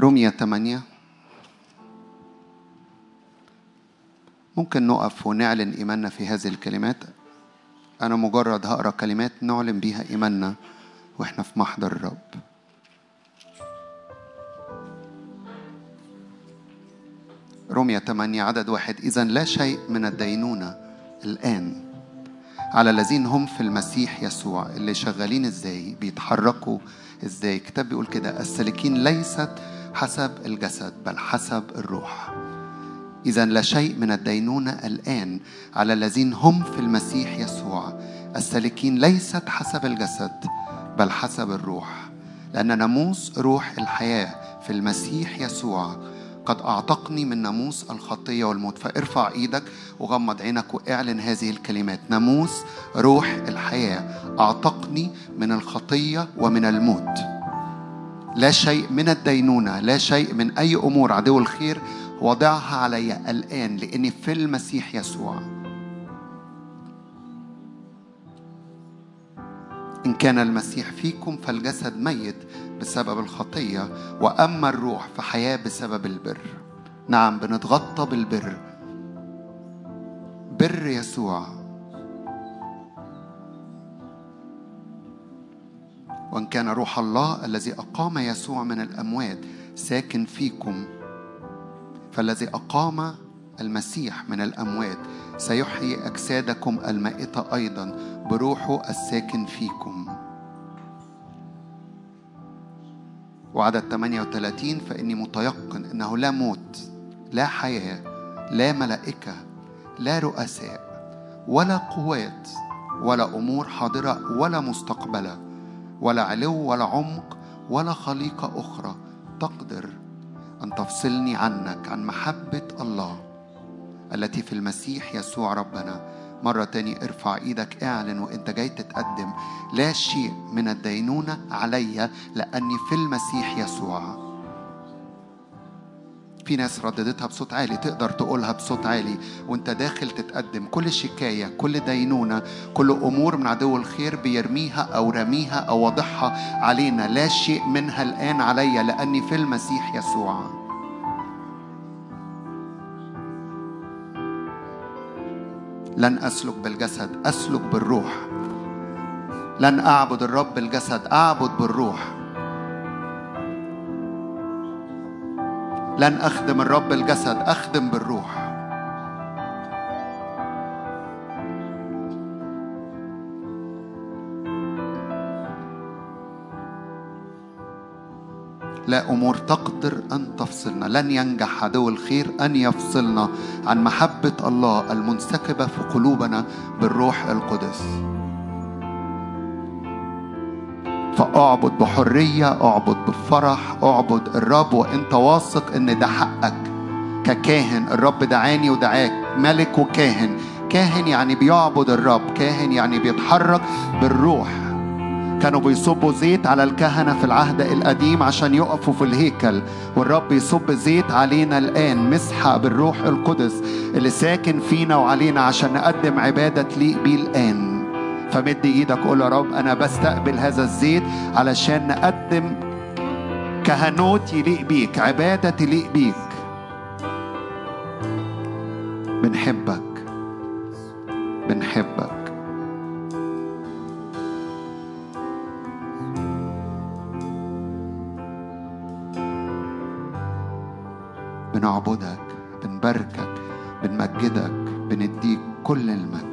رمية 8 ممكن نقف ونعلن إيماننا في هذه الكلمات. أنا مجرد هقرأ كلمات نعلن بيها إيماننا وإحنا في محضر الرب. رمية 8 عدد واحد. إذا لا شيء من الدينونة الآن. على الذين هم في المسيح يسوع اللي شغالين إزاي بيتحركوا إزاي. الكتاب بيقول كده السالكين ليست حسب الجسد بل حسب الروح. إذا لا شيء من الدينونة الآن على الذين هم في المسيح يسوع. السالكين ليست حسب الجسد بل حسب الروح. لأن ناموس روح الحياة في المسيح يسوع. قد أعتقني من ناموس الخطية والموت. فارفع إيدك وغمض عينك واعلن هذه الكلمات. ناموس روح الحياة. أعتقني من الخطية ومن الموت. لا شيء من الدينونة لا شيء من أي أمور عدو الخير وضعها علي الآن لأني في المسيح يسوع. إن كان المسيح فيكم فالجسد ميت بسبب الخطية وأما الروح فحياة بسبب البر. نعم بنتغطى بالبر. بر يسوع. وإن كان روح الله الذي أقام يسوع من الأموات ساكن فيكم فالذي أقام المسيح من الأموات سيحيي أجسادكم المائتة أيضا بروحه الساكن فيكم. وعدد 38 فإني متيقن أنه لا موت لا حياة لا ملائكة لا رؤساء ولا قوات ولا أمور حاضرة ولا مستقبلة. ولا علو ولا عمق ولا خليقة أخرى تقدر أن تفصلني عنك عن محبة الله التي في المسيح يسوع ربنا. مرة تاني ارفع إيدك اعلن وأنت جاي تتقدم. لا شيء من الدينونة علي لأني في المسيح يسوع. في ناس رددتها بصوت عالي تقدر تقولها بصوت عالي وانت داخل تتقدم. كل شكاية كل دينونة كل أمور من عدو الخير بيرميها أو رميها أو وضعها علينا. لا شيء منها الآن علي لأني في المسيح يسوع. لن أسلك بالجسد أسلك بالروح. لن أعبد الرب بالجسد أعبد بالروح. لن أخدم الرب بالجسد أخدم بالروح. لا أمور تقدر أن تفصلنا لن ينجح عدو الخير أن يفصلنا عن محبة الله المنسكبة في قلوبنا بالروح القدس. فأعبد بحرية أعبد بفرح أعبد الرب وأنت واثق أن ده حقك. ككاهن الرب دعاني ودعاك. ملك وكاهن. كاهن يعني بيعبد الرب كاهن يعني بيتحرك بالروح. كانوا بيصبوا زيت على الكهنة في العهد القديم عشان يقفوا في الهيكل والرب يصب زيت علينا الآن مسحة بالروح القدس اللي ساكن فينا وعلينا عشان نقدم عبادة تليق بيه الآن. فمد إيدك قول يا رب أنا بستقبل هذا الزيت علشان نقدم كهنوت يليق بيك عبادة تليق بيك. بنحبك بنحبك. بنعبدك بنباركك بنمجدك بنديك كل المجد.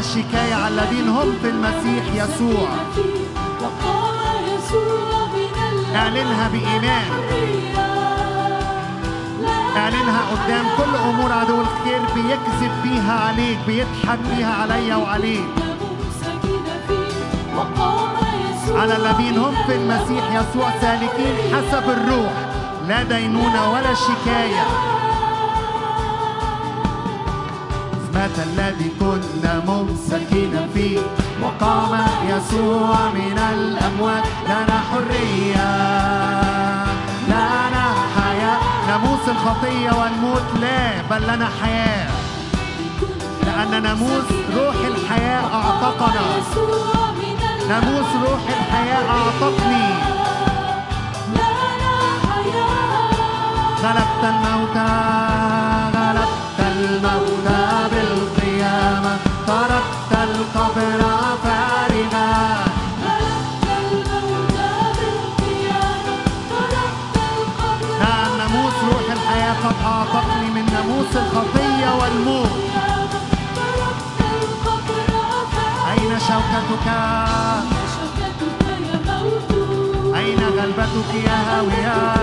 ولا شكاية على الذين هم في المسيح يسوع. اعلنها بإيمان. اعلنها قدام كل أمور عدو الخير بيكذب بيها عليك بيضحك بيها عليا وعليك. على الذين هم في المسيح يسوع سالكين حسب الروح لا دينونة ولا شكاية. مات الذي كنا ممسكين فيه. وقام يسوع من الأموات. لنا حرية لنا حياة. ناموس الخطية والموت. لا بل لنا حياة. لأن ناموس روح الحياة أعتقنا ناموس روح الحياة أعتقني غلبت الموتى. غلبتك يا هاوية؟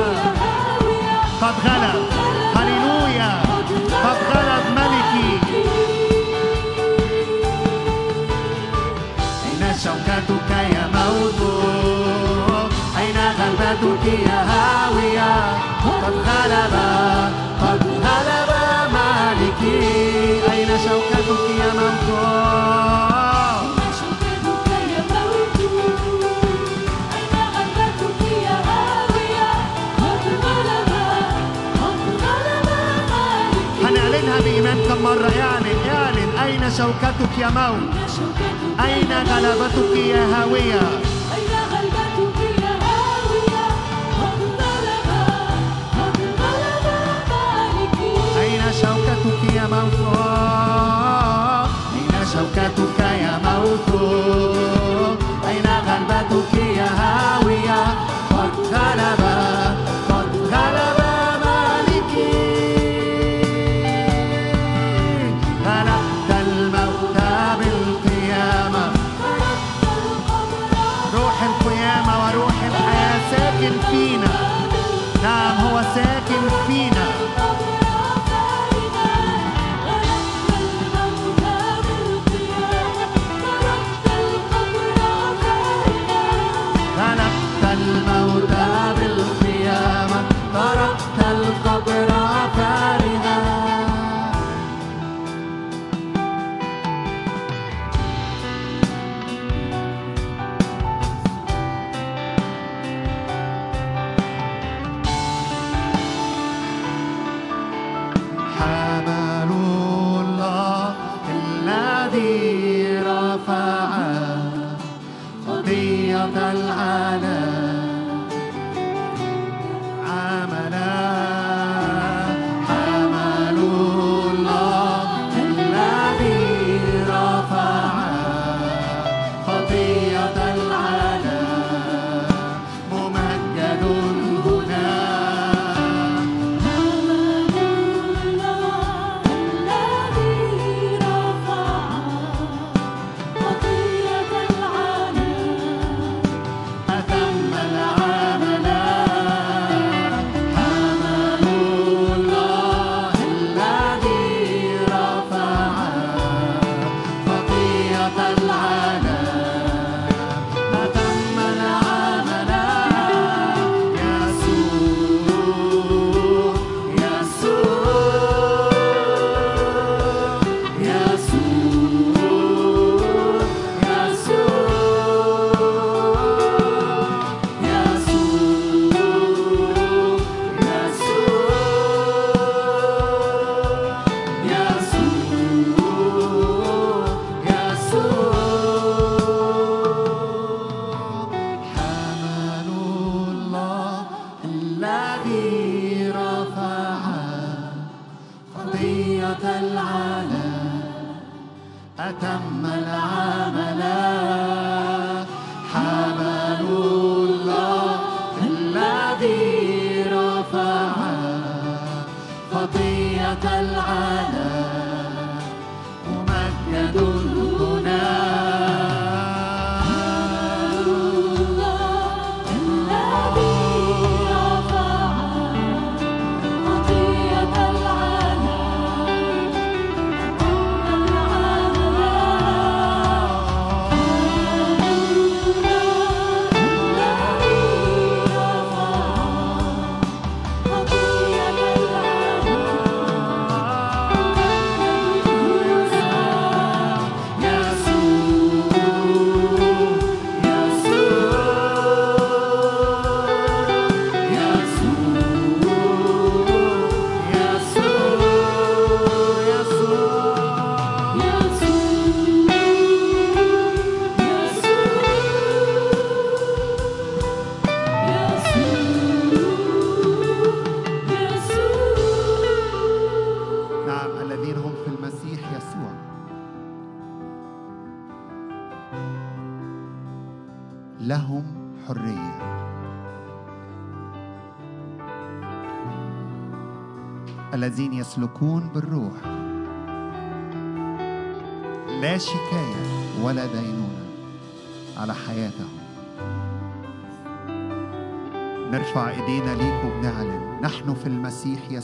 قد غلب. هللويا. قد غلب ملكي. أين شوكتك يا موت؟ أين غلبتك يا هاوية؟ قد غلب قد غلب مالكي. أين شوكتك يا موت أين غلبتك يا هاوية؟ أين غلبتك يا هاوية؟ قد غلب قد غلب مالكي أين شوكتك يا موت؟ أين شوكتك يا موت؟ أين غلبتك يا هاوية؟ قد غلب قد غلب ساكن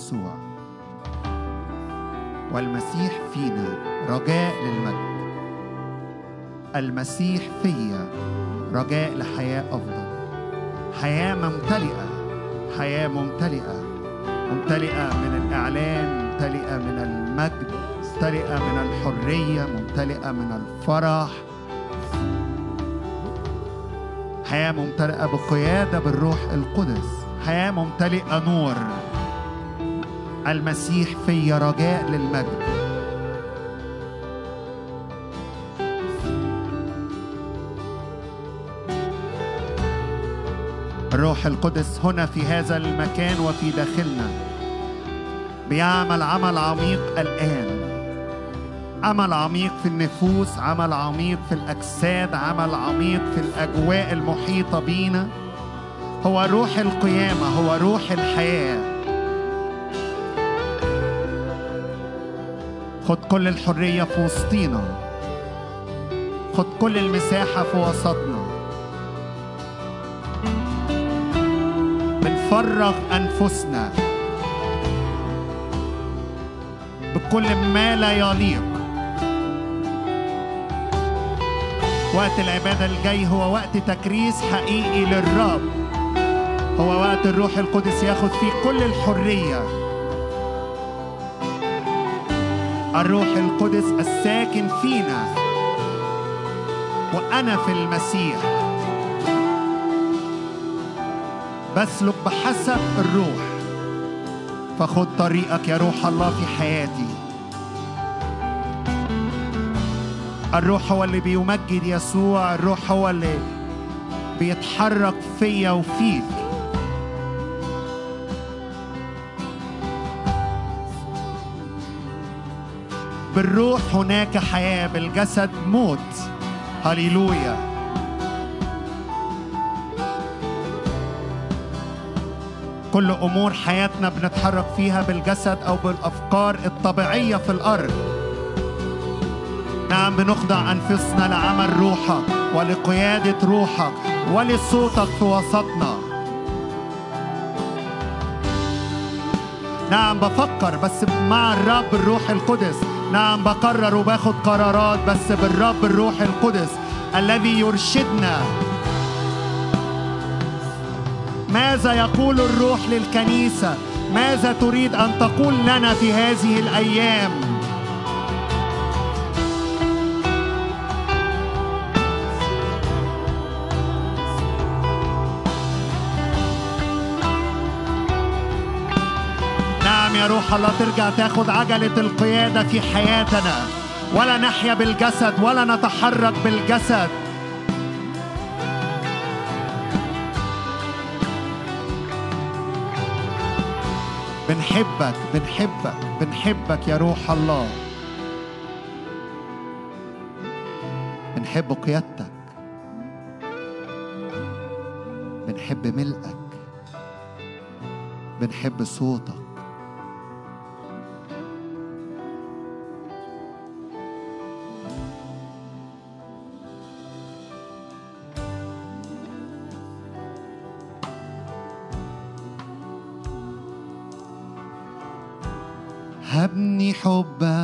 يسوع. والمسيح فينا رجاء للمجد. المسيح فيا رجاء لحياة أفضل. حياة ممتلئة حياة ممتلئة. ممتلئة من الإعلان ممتلئة من المجد ممتلئة من الحرية ممتلئة من الفرح. حياة ممتلئة بقيادة بالروح القدس. حياة ممتلئة نور. المسيح في رجاء للمجد. الروح القدس هنا في هذا المكان وفي داخلنا. بيعمل عمل عميق الآن. عمل عميق في النفوس عمل عميق في الأجساد عمل عميق في الأجواء المحيطة بينا. هو روح القيامة هو روح الحياة. خد كل الحرية في وسطينا. خد كل المساحة في وسطنا. بنفرغ أنفسنا بكل ما لا يليق. وقت العبادة الجاي هو وقت تكريس حقيقي للرب. هو وقت الروح القدس ياخد فيه كل الحرية. الروح القدس الساكن فينا. وأنا في المسيح. بسلك بحسب الروح. فخد طريقك يا روح الله في حياتي. الروح هو اللي بيمجد يسوع. الروح هو اللي بيتحرك فيا وفيك. بالروح هناك حياة بالجسد موت. هللويا. كل أمور حياتنا بنتحرك فيها بالجسد أو بالأفكار الطبيعية في الأرض. نعم بنخضع أنفسنا لعمل روحك ولقيادة روحك ولصوتك في وسطنا. نعم بفكر بس مع الرب الروح القدس. نعم بقرر وباخد قرارات بس بالرب الروح القدس الذي يرشدنا. ماذا يقول الروح للكنيسة؟ ماذا تريد أن تقول لنا في هذه الأيام؟ الروح الله ترجع تاخد عجلة القيادة في حياتنا. ولا نحيا بالجسد ولا نتحرك بالجسد. بنحبك بنحبك بنحبك يا روح الله. بنحب قيادتك. بنحب ملئك. بنحب صوتك. حبك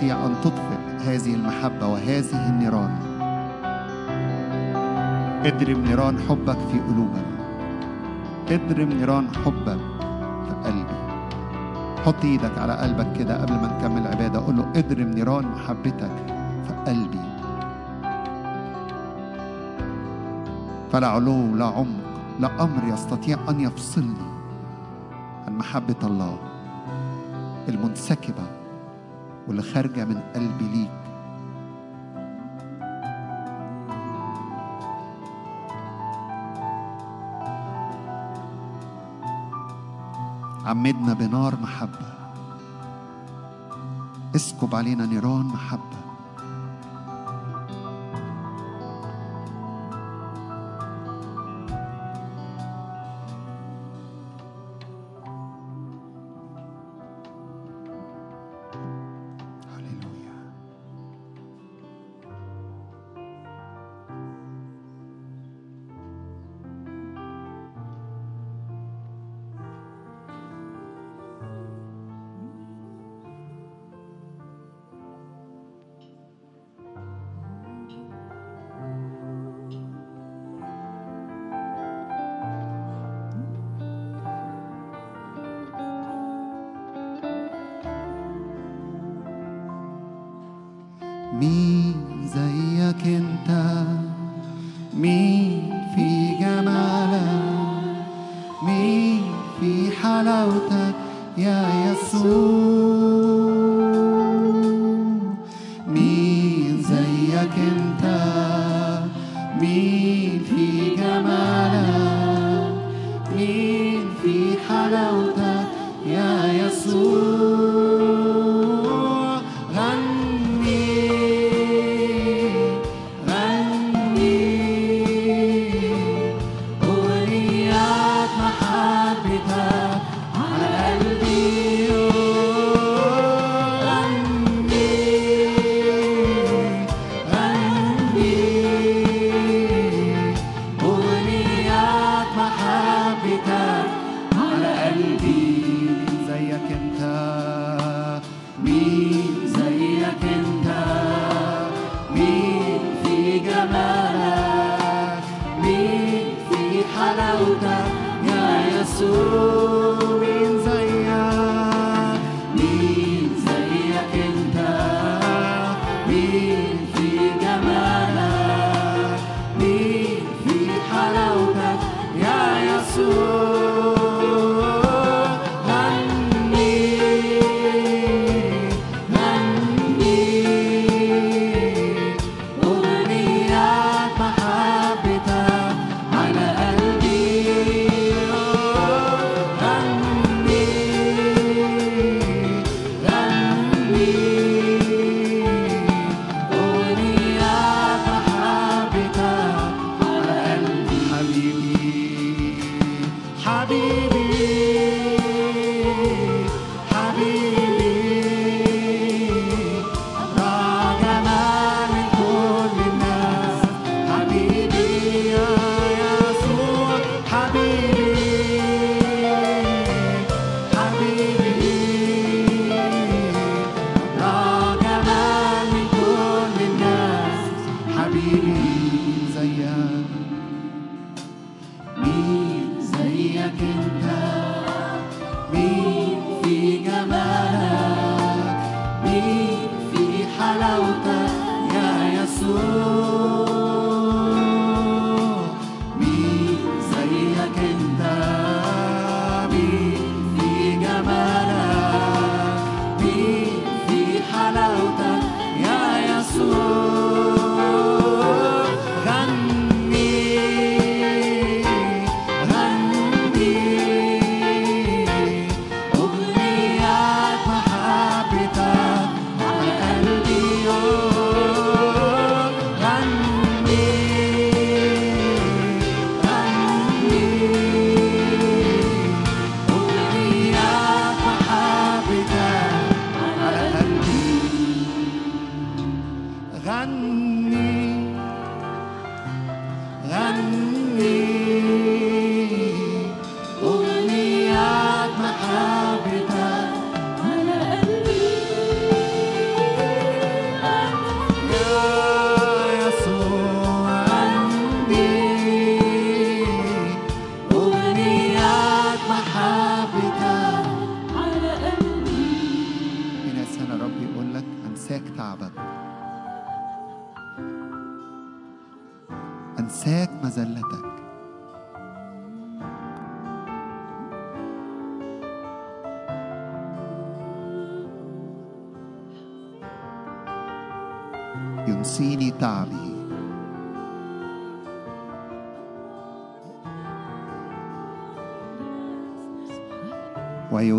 تستطيع أن تطفئ هذه المحبة وهذه النيران. اضرب نيران حبك في قلوبنا. اضرب نيران حبك في قلبي. حط إيدك على قلبك كده قبل ما نكمل عبادة. قول له اضرب نيران محبتك في قلبي. فلا علو لا عمق لا أمر يستطيع أن يفصلني عن محبة الله المنسكبة واللي خارجة من قلبي ليك. عمدنا بنار محبة. اسكب علينا نيران محبة. في جمال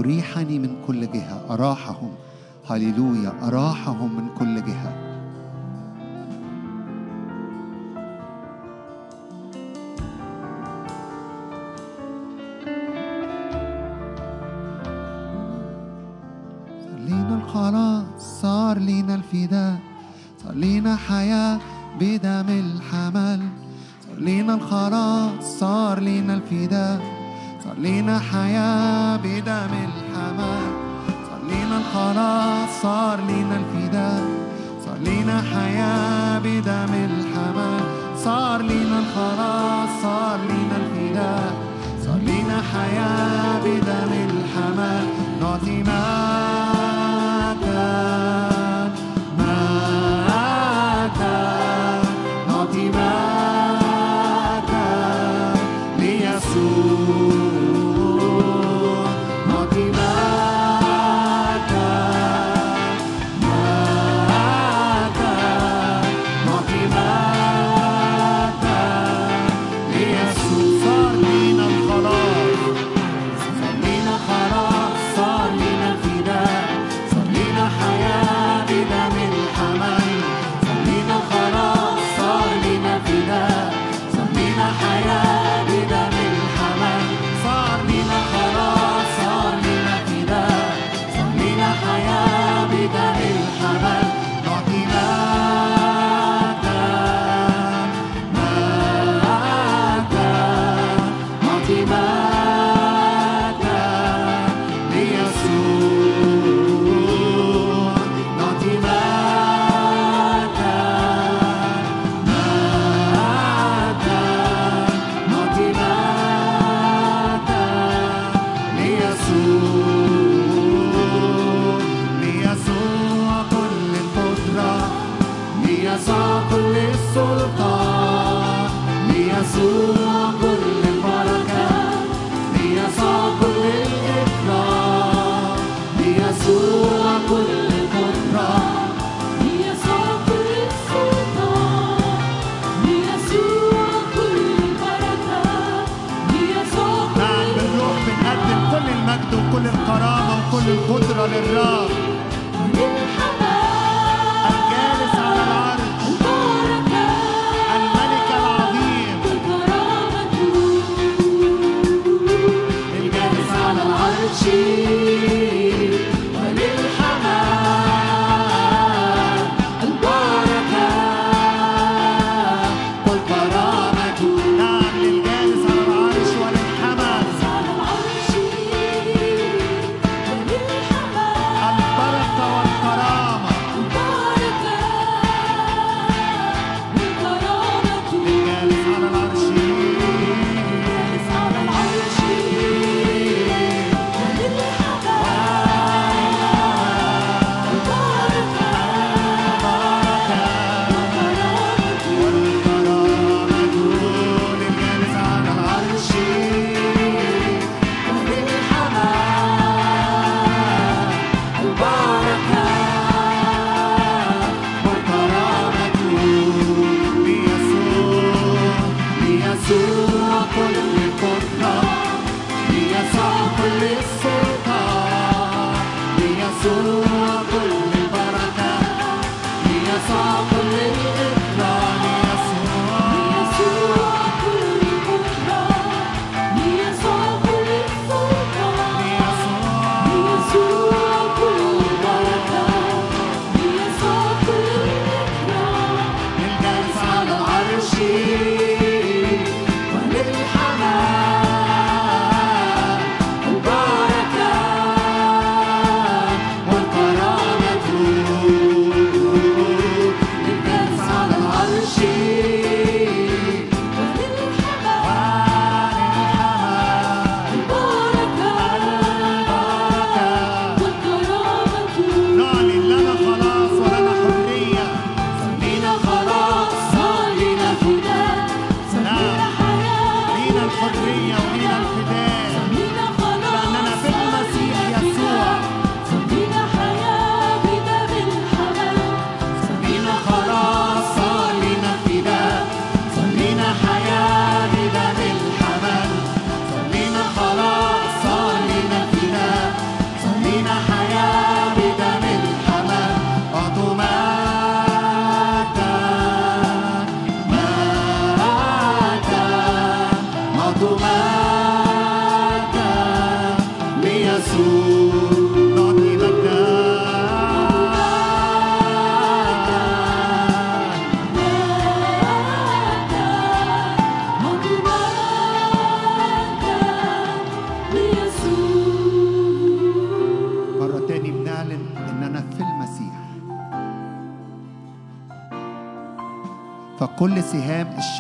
يريحني من كل جهة. أراحهم. هللويا. أراحهم من كل جهة.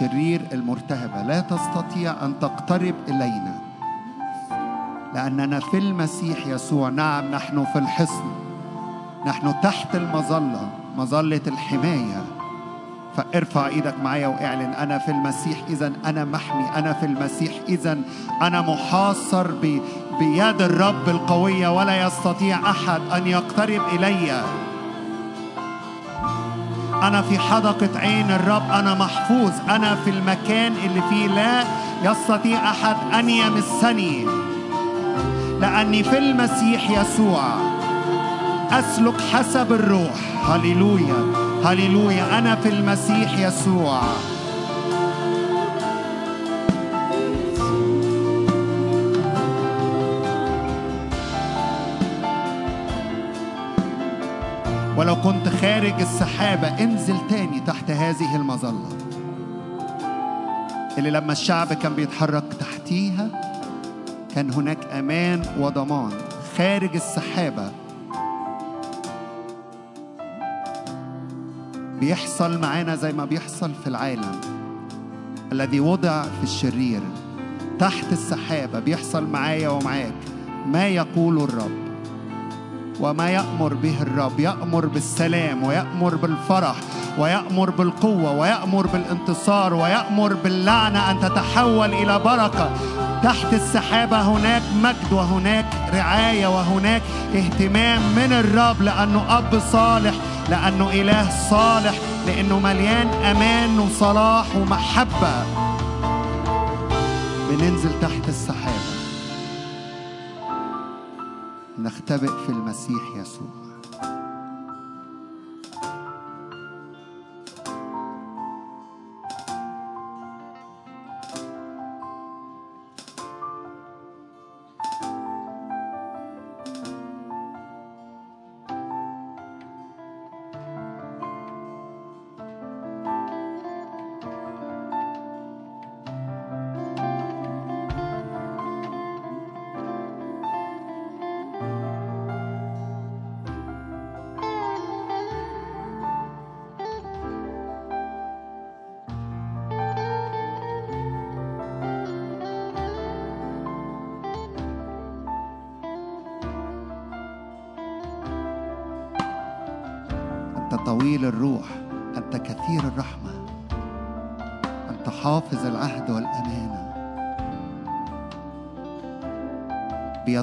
الشرير المرتهبة لا تستطيع أن تقترب إلينا. لأننا في المسيح يسوع نعم نحن في الحصن. نحن تحت المظلة مظلة الحماية. فارفع إيدك معايا واعلن أنا في المسيح اذا أنا محمي أنا في المسيح اذا أنا محاصر. بيد الرب القوية ولا يستطيع أحد أن يقترب إلي. أنا في حدقة عين الرب أنا محفوظ أنا في المكان اللي فيه لا يستطيع أحد أن يمسني لأني في المسيح يسوع. أسلك حسب الروح. هللويا هللويا أنا في المسيح يسوع. ولو كنت خارج السحابة انزل تاني تحت هذه المظلة. اللي لما الشعب كان بيتحرك تحتيها كان هناك أمان وضمان خارج السحابة. بيحصل معانا زي ما بيحصل في العالم. الذي وضع في الشرير تحت السحابة بيحصل معايا ومعاك. ما يقول الرب؟ وما يأمر به الرب. يأمر بالسلام ويأمر بالفرح ويأمر بالقوة ويأمر بالانتصار ويأمر باللعنة أن تتحول إلى بركة. تحت السحابة هناك مجد وهناك رعاية وهناك اهتمام من الرب لأنه أب صالح لأنه إله صالح لأنه مليان أمان وصلاح ومحبة. بننزل تحت السحابة. نختبئ في المسيح يسوع.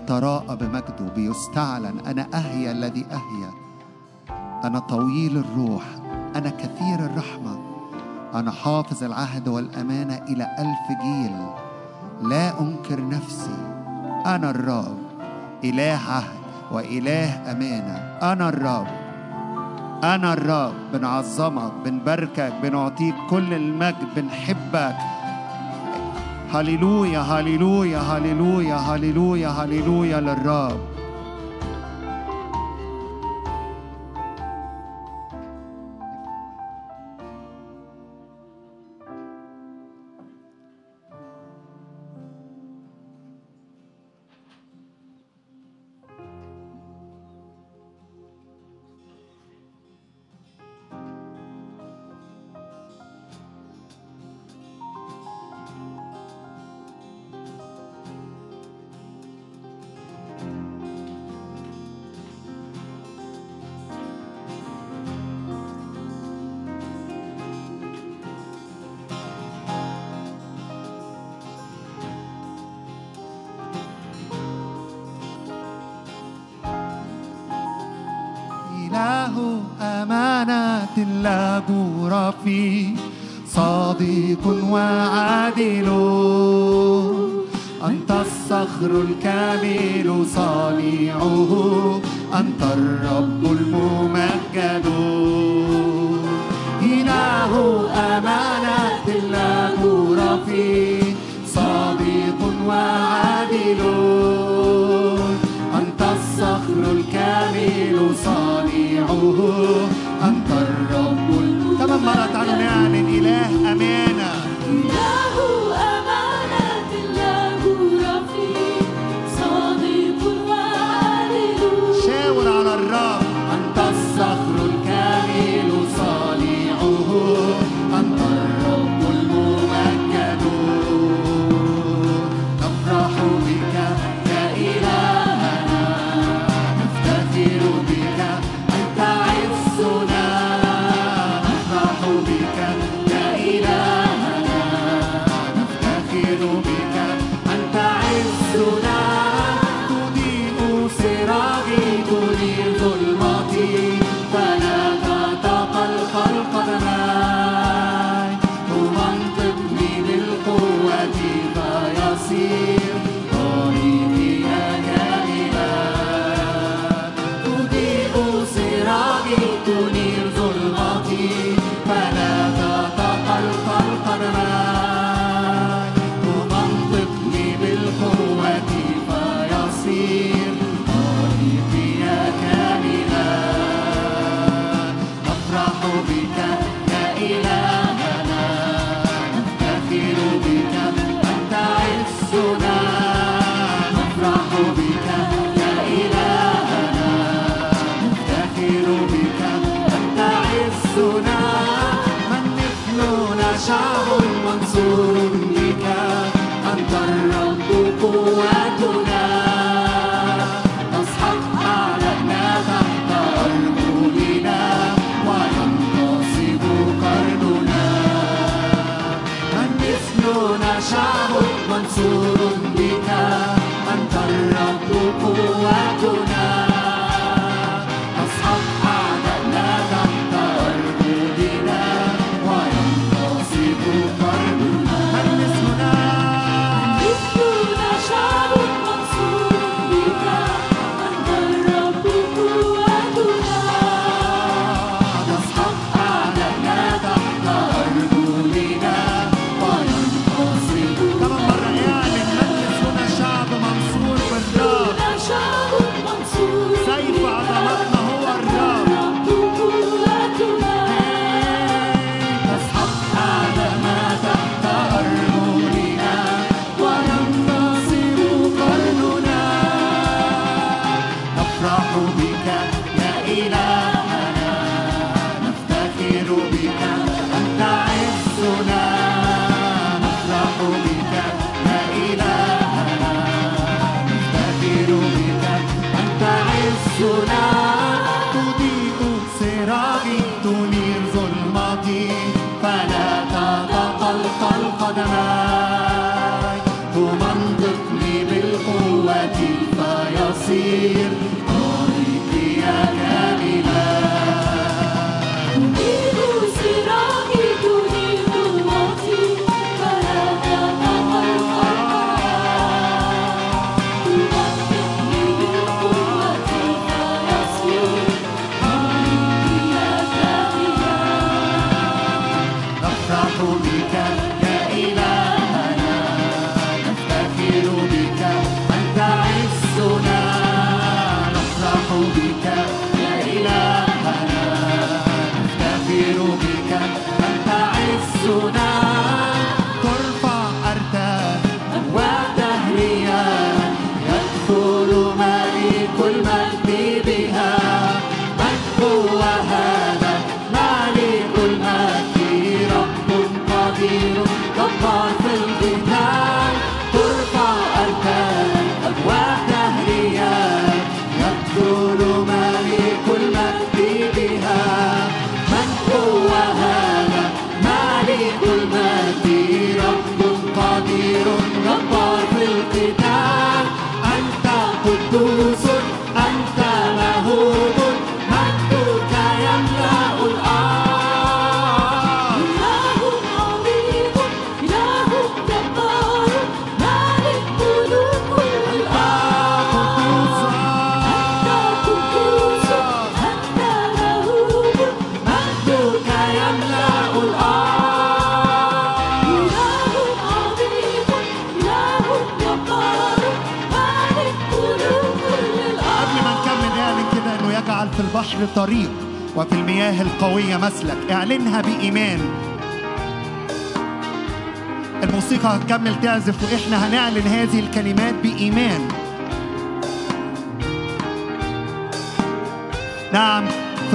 بيتراءى بمجده بيستعلن أنا أهيا الذي أهيا أنا طويل الروح أنا كثير الرحمة. أنا حافظ العهد والأمانة إلى ألف جيل. لا أنكر نفسي أنا الرب. إله عهد وإله أمانة أنا الرب. أنا الرب بنعظمك بنباركك بنعطيك كل المجد بنحبك. هللويا هللويا هللويا هللويا هللويا للرب جور فيه صادق وعادل. أنت الصخر الكامل صانعه أنت الرب الممجد. إله أمانة جور فيه صادق وعادل. أنت الصخر الكامل صانعه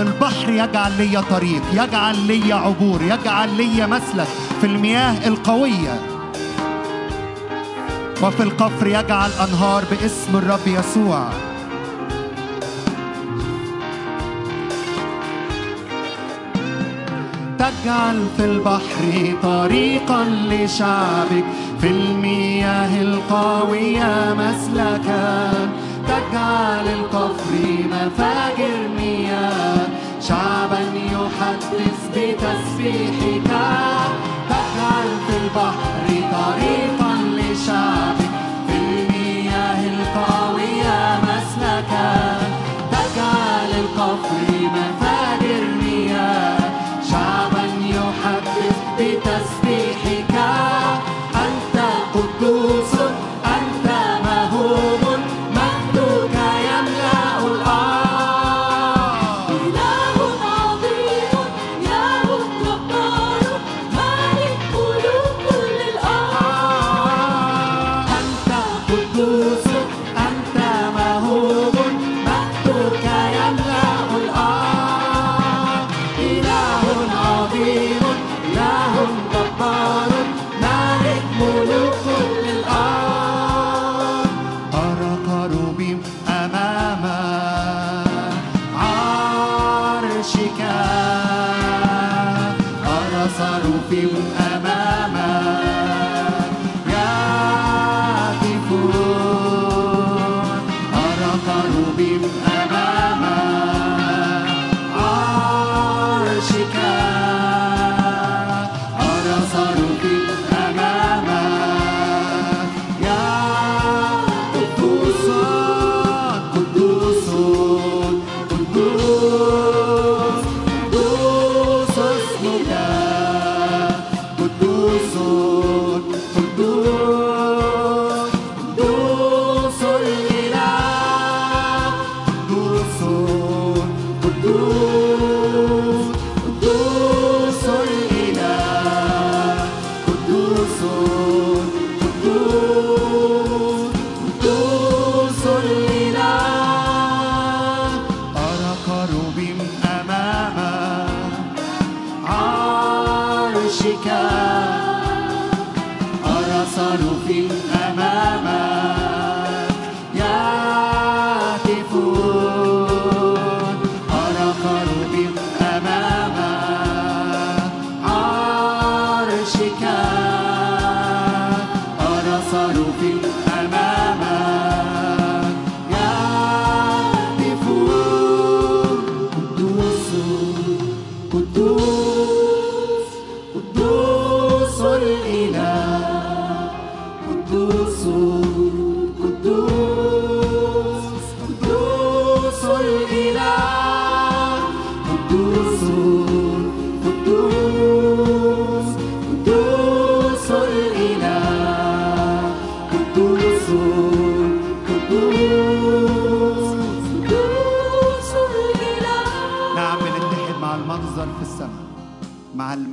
البحر يجعل لي طريق يجعل لي عبور يجعل لي مسلك في المياه القوية. وفي القفر يجعل أنهار باسم الرب يسوع. تجعل في البحر طريقا لشعبك في المياه القوية مسلكا. تجعل القفر مفاجر مياه شعبا يحدث بتسبيحك. تجعل في البحر طريقا لشعبك.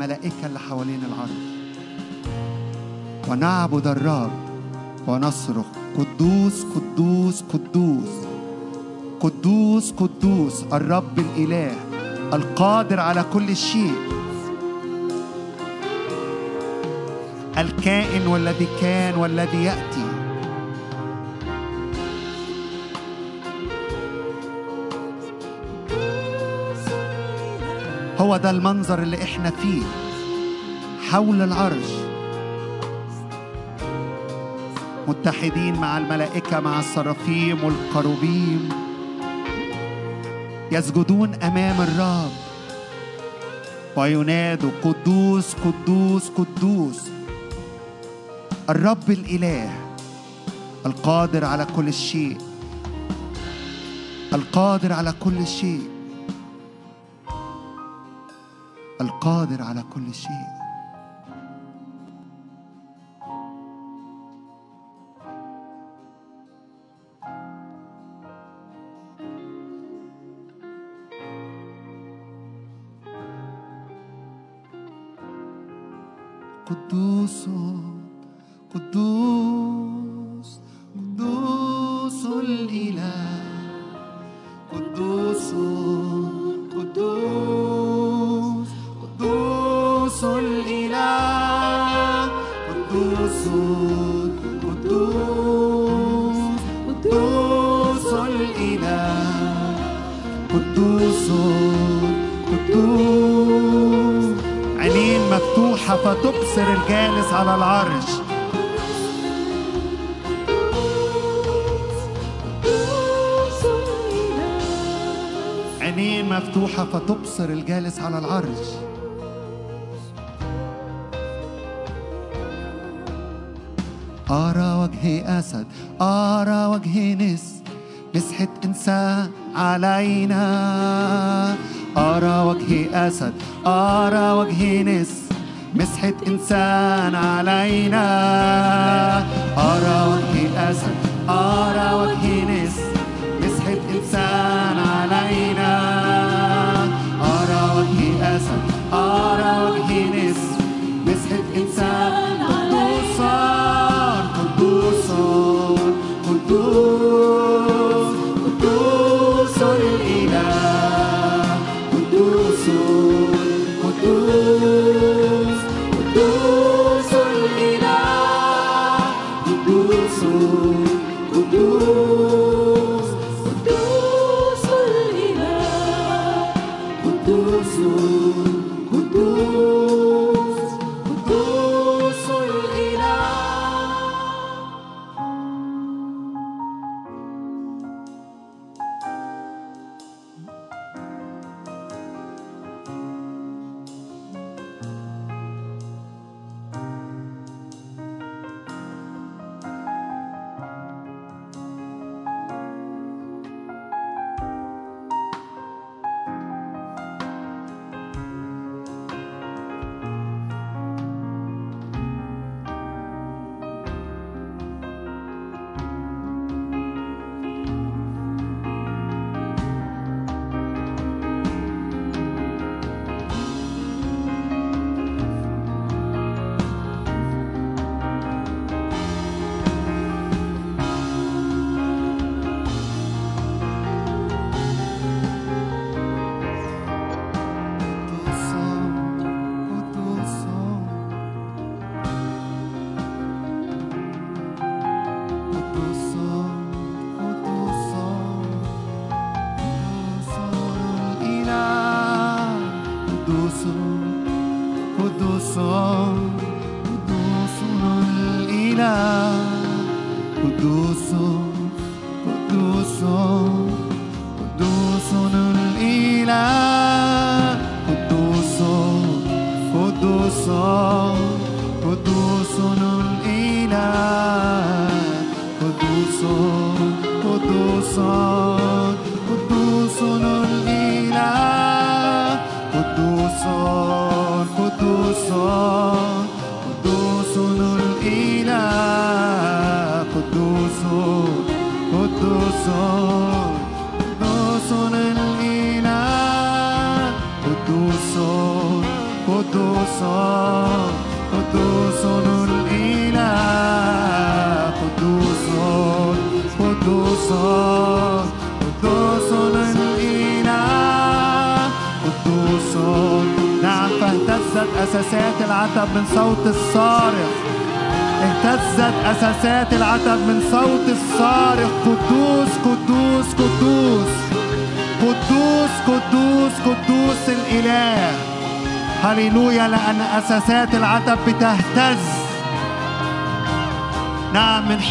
الملائكة اللي حوالين العرش ونعبد الرب ونصرخ قدوس قدوس قدوس قدوس قدوس الرب الإله. القادر على كل شيء. الكائن والذي كان والذي يأتي. هو ده المنظر اللي إحنا فيه حول العرش. متحدين مع الملائكة مع السرافيم والقروبيم. يسجدون أمام الرب. وينادوا قدوس قدوس قدوس. الرب الإله القادر على كل شيء. القادر على كل شيء. القادر على كل شيء. قدوس قدوس قدوس الإله. قدوس قدوس قدوس الإله. قدوس قدوس قدوس الإله. قدوس فتبصر الجالس على العرش. عينين مفتوحة فتبصر الجالس على العرش. أرى وجه أسد أرى وجه نس. مسحة إنسان علينا. أرى وجه أسد أرى وجه نس. مسحة إنسان علينا. أرى وجه أسد أرى وجه نس Jesus.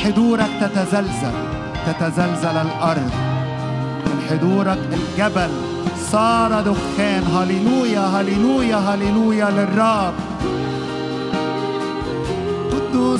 حضورك تتزلزل تتزلزل الأرض. من حضورك الجبل صار دخان. هللويا هللويا هللويا للرب. قدوس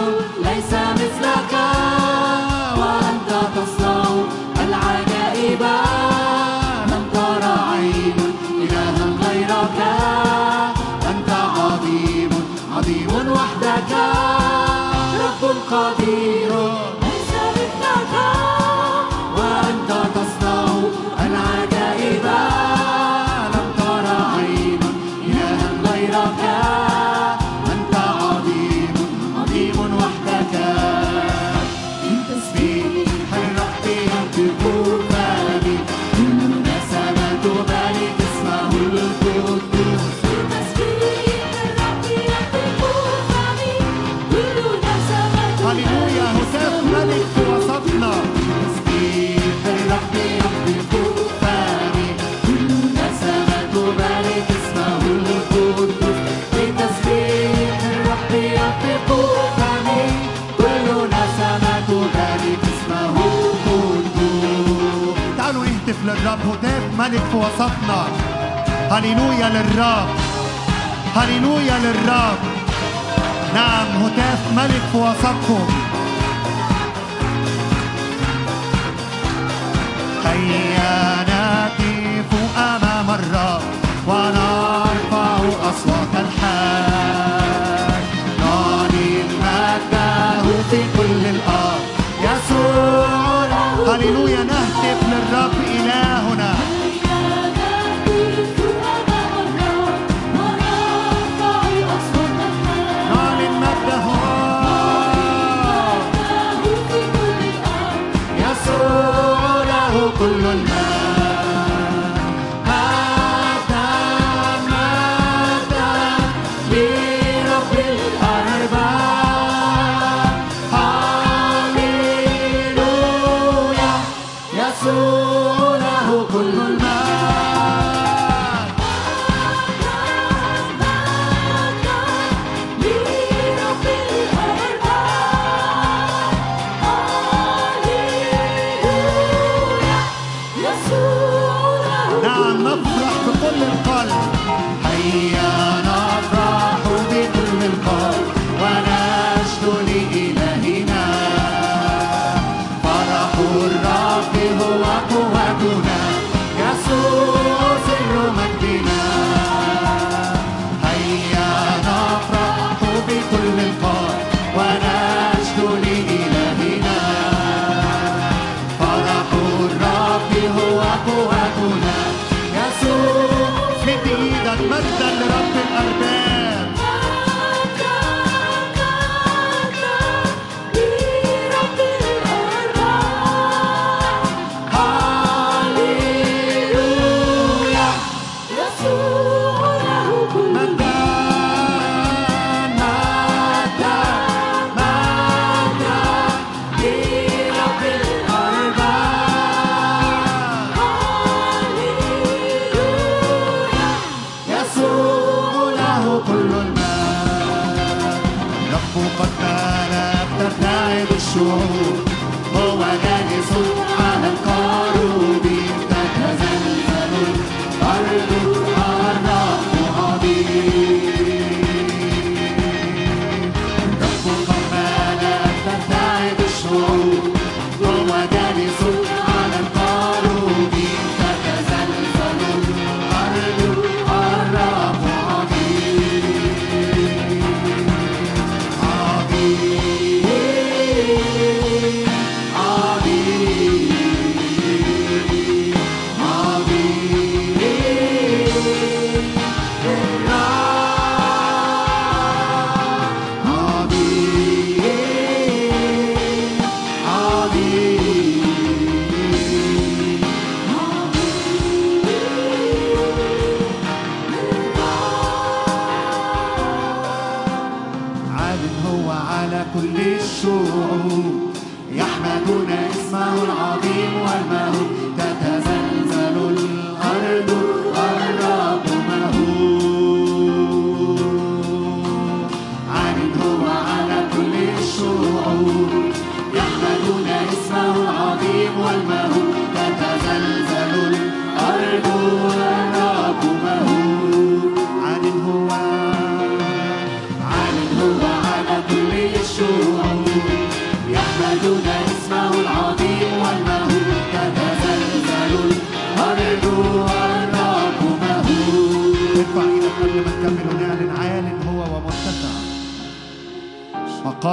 قدير. الرب هتاف ملك في وسطنا. هللويا للرب. هللويا للرب. نعم هتاف ملك في وسطكم. هيا نقف أمام الرب ونرفع أصوات الحال.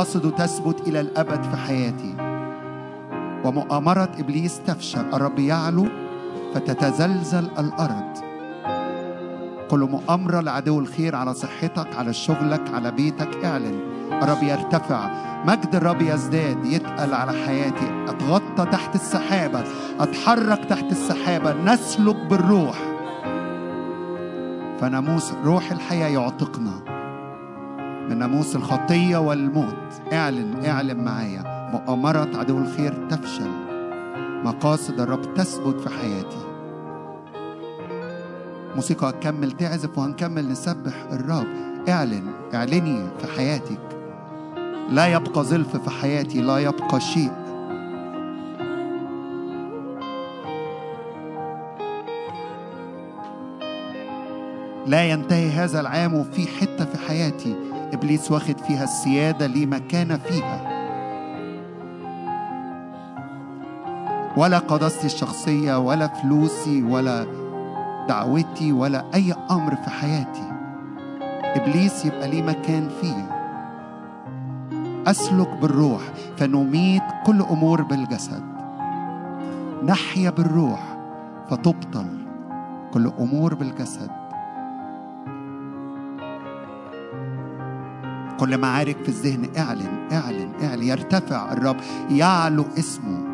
مقاصده تثبت إلى الأبد في حياتي. ومؤامرة إبليس تفشل. الرب يعلو فتتزلزل الأرض. كل مؤامرة لعدو الخير على صحتك على شغلك على بيتك اعلن. الرب يرتفع. مجد الرب يزداد يتقل على حياتي. أتغطى تحت السحابة. أتحرك تحت السحابة. نسلك بالروح. فناموس روح الحياة يعتقنا. ناموس الخطية والموت. اعلن اعلن معايا. مؤامرة عدو الخير تفشل. مقاصد الرب تثبت في حياتي. موسيقى هتكمل تعزف وهنكمل نسبح الرب. اعلن اعلني في حياتك. لا يبقى زلف في حياتي لا يبقى شيء. لا ينتهي هذا العام وفي حتة في حياتي. إبليس واخد فيها السيادة ليه مكانة فيها. ولا قداستي الشخصية ولا فلوسي ولا دعوتي ولا أي أمر في حياتي. إبليس يبقى ليه مكان فيه. أسلك بالروح فنميت كل أمور بالجسد. نحيا بالروح فتبطل كل أمور بالجسد. كل معارك في الذهن. اعلن اعلن اعلن. يرتفع الرب. يعلو اسمه.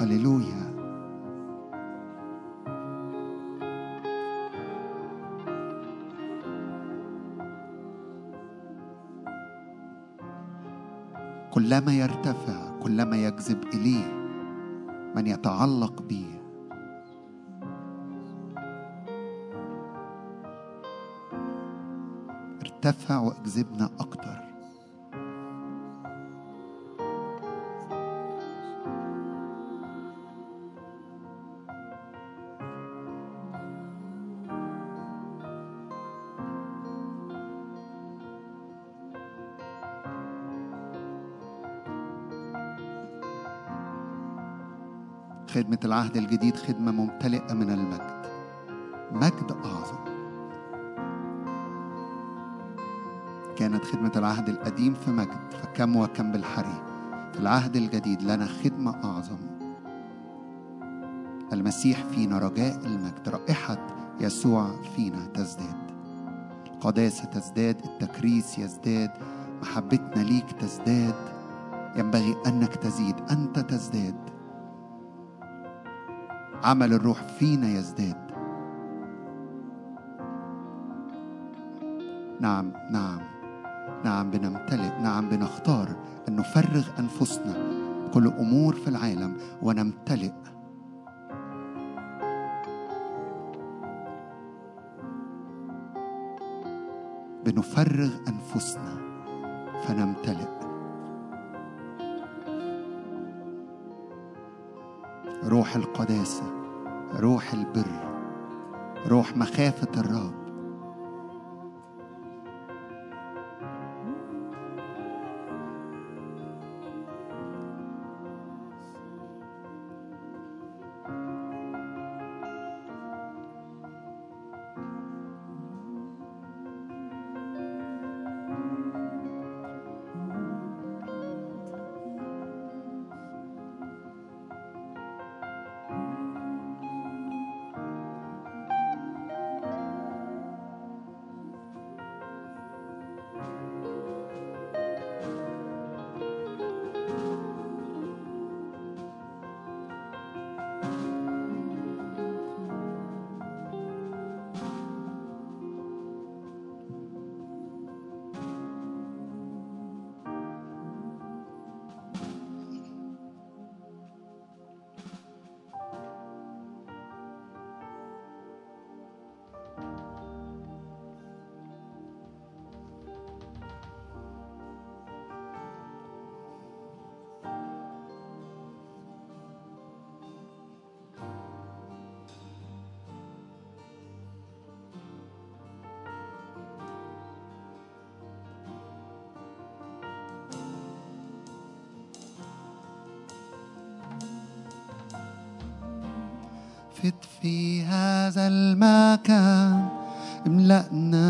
هللويا. كلما يرتفع يجذب إليه من يتعلق به. ارتفع واجذبنا أكتر. خدمة العهد الجديد خدمة ممتلئة من المجد. مجد أعظم. كانت خدمة العهد القديم في مجد فكم وكم بالحري. في العهد الجديد لنا خدمة أعظم. المسيح فينا رجاء المجد رائحة يسوع فينا تزداد. القداسة تزداد التكريس يزداد محبتنا ليك تزداد. ينبغي أنك تزيد أنت تزداد. عمل الروح فينا يزداد. نعم نعم نعم بنمتلئ نعم بنختار أن نفرغ أنفسنا كل أمور في العالم ونمتلئ. بنفرغ أنفسنا فنمتلئ. روح القداسة روح البر روح مخافة الرب. فت في هذا المكان املأنا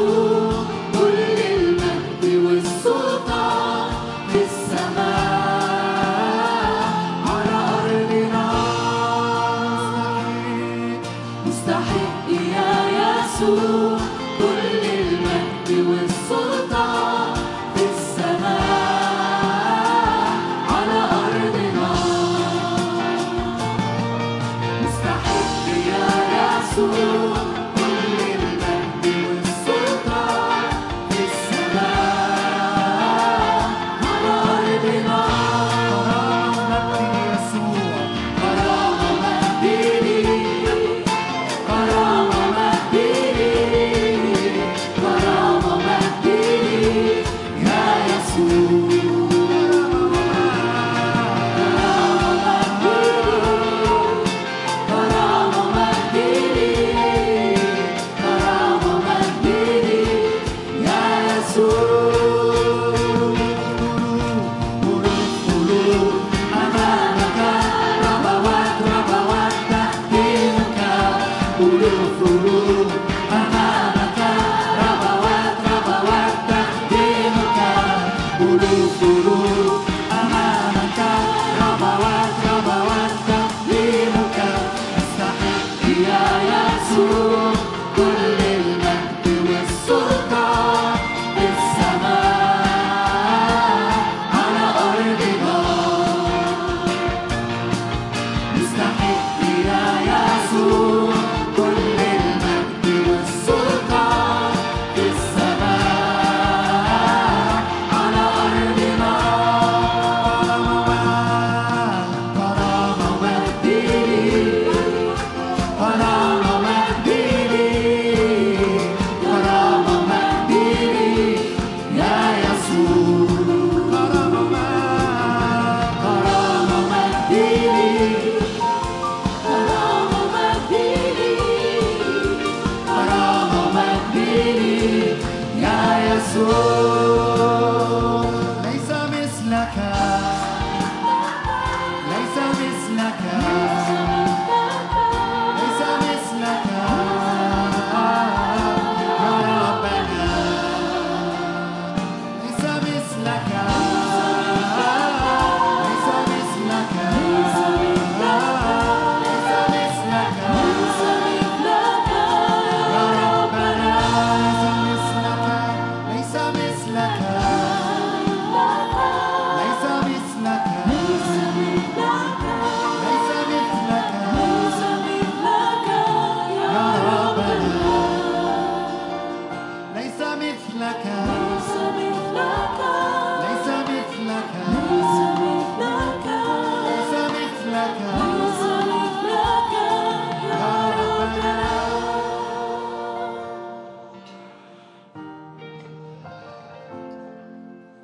يسوع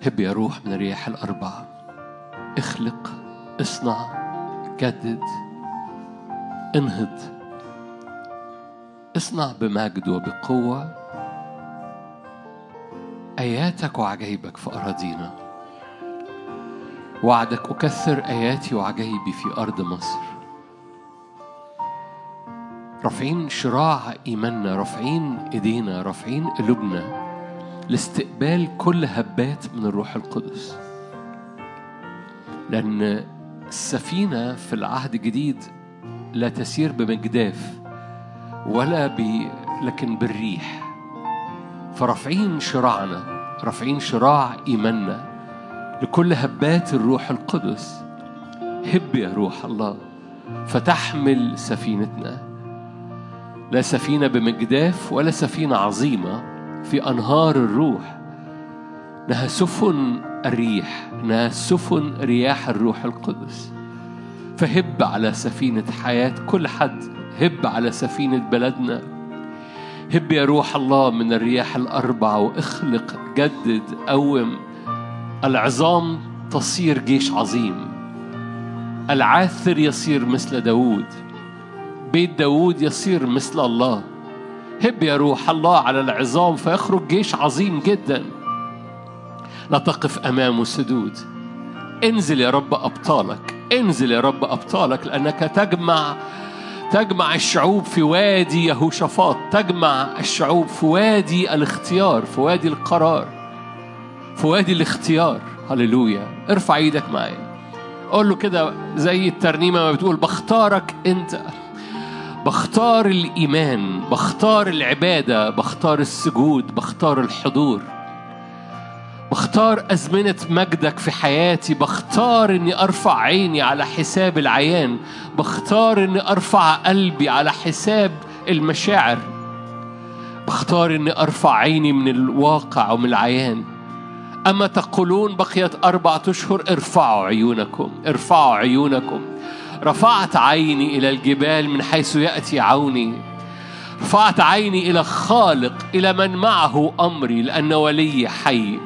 هب يا روح من الرياح الأربعة اخلق اصنع جدد. انهض. اصنع بمجد وبقوة. آياتك وعجائبك في أراضينا. وعدك أكثر آياتي وعجائبي في أرض مصر. رافعين شراع إيماننا رافعين إيدينا رافعين قلوبنا. لاستقبال كل هبات من الروح القدس. لأن السفينة في العهد الجديد لا تسير بمجداف ولا ب... لكن بالريح. فرافعين شراعنا رافعين شراع إيماننا لكل هبات الروح القدس. هب يا روح الله فتحمل سفينتنا. لا سفينة بمجداف ولا سفينة عظيمة في أنهار الروح. إنها سفن الريح إنها سفن رياح الروح القدس. فهب على سفينة حياة كل حد هب على سفينة بلدنا. هب يا روح الله من الرياح الأربع واخلق جدد قوم. العظام تصير جيش عظيم. العاثر يصير مثل داود بيت داود يصير مثل الله. هب يا روح الله على العظام فيخرج جيش عظيم جدا. لا تقف أمامه سدود انزل يا رب أبطالك. انزل يا رب أبطالك لأنك تجمع تجمع الشعوب في وادي يهوشافاط. تجمع الشعوب في وادي الاختيار في وادي القرار في وادي الاختيار. هللويا. ارفع إيدك معايا. قول له كده زي الترنيمة ما بتقول بختارك أنت. بختار الإيمان بختار العبادة بختار السجود بختار الحضور. بختار أزمنة مجدك في حياتي بختار إني أرفع عيني على حساب العيان بختار إني أرفع قلبي على حساب المشاعر. بختار إني أرفع عيني من الواقع ومن العيان. أما تقولون بقيت أربعة أشهر ارفعوا عيونكم ارفعوا عيونكم. رفعت عيني إلى الجبال من حيث يأتي عوني. رفعت عيني إلى خالق إلى من معه أمري لأن ولي حي.